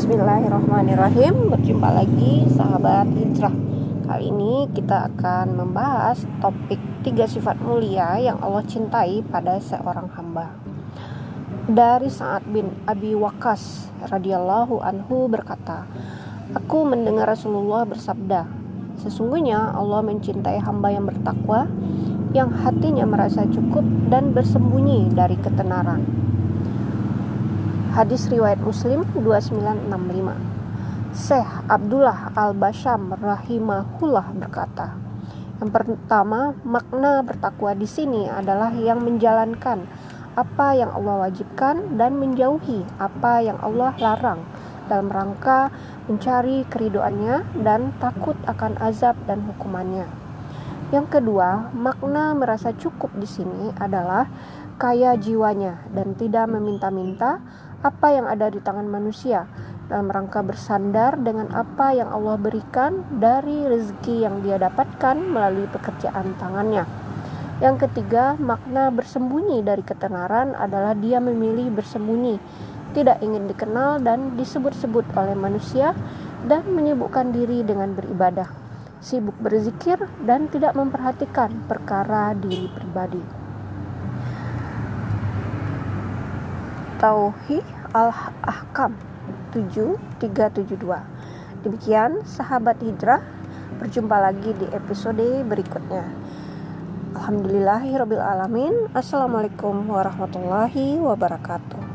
Bismillahirrahmanirrahim. Berjumpa lagi sahabat hijrah. Kali ini kita akan membahas topik tiga sifat mulia yang Allah cintai pada seorang hamba. Dari saat bin Abi Wakas radhiyallahu anhu berkata Aku mendengar Rasulullah bersabda Sesungguhnya Allah mencintai hamba yang bertakwa Yang hatinya merasa cukup dan bersembunyi dari ketenaran Hadis riwayat Muslim 2965. Syekh Abdullah Al-Basham rahimahullah berkata, yang pertama, makna bertakwa di sini adalah yang menjalankan apa yang Allah wajibkan dan menjauhi apa yang Allah larang dalam rangka mencari keridoannya dan takut akan azab dan hukumannya. Yang kedua, makna merasa cukup di sini adalah kaya jiwanya dan tidak meminta-minta apa yang ada di tangan manusia dalam rangka bersandar dengan apa yang Allah berikan dari rezeki yang dia dapatkan melalui pekerjaan tangannya. Yang ketiga, makna bersembunyi dari ketenaran adalah dia memilih bersembunyi, tidak ingin dikenal dan disebut-sebut oleh manusia dan menyibukkan diri dengan beribadah, sibuk berzikir dan tidak memperhatikan perkara diri pribadi. Tauhid Al-Ahkam 7372 Demikian sahabat hijrah Berjumpa lagi di episode berikutnya. Alhamdulillahirrabbilalamin Assalamualaikum warahmatullahi wabarakatuh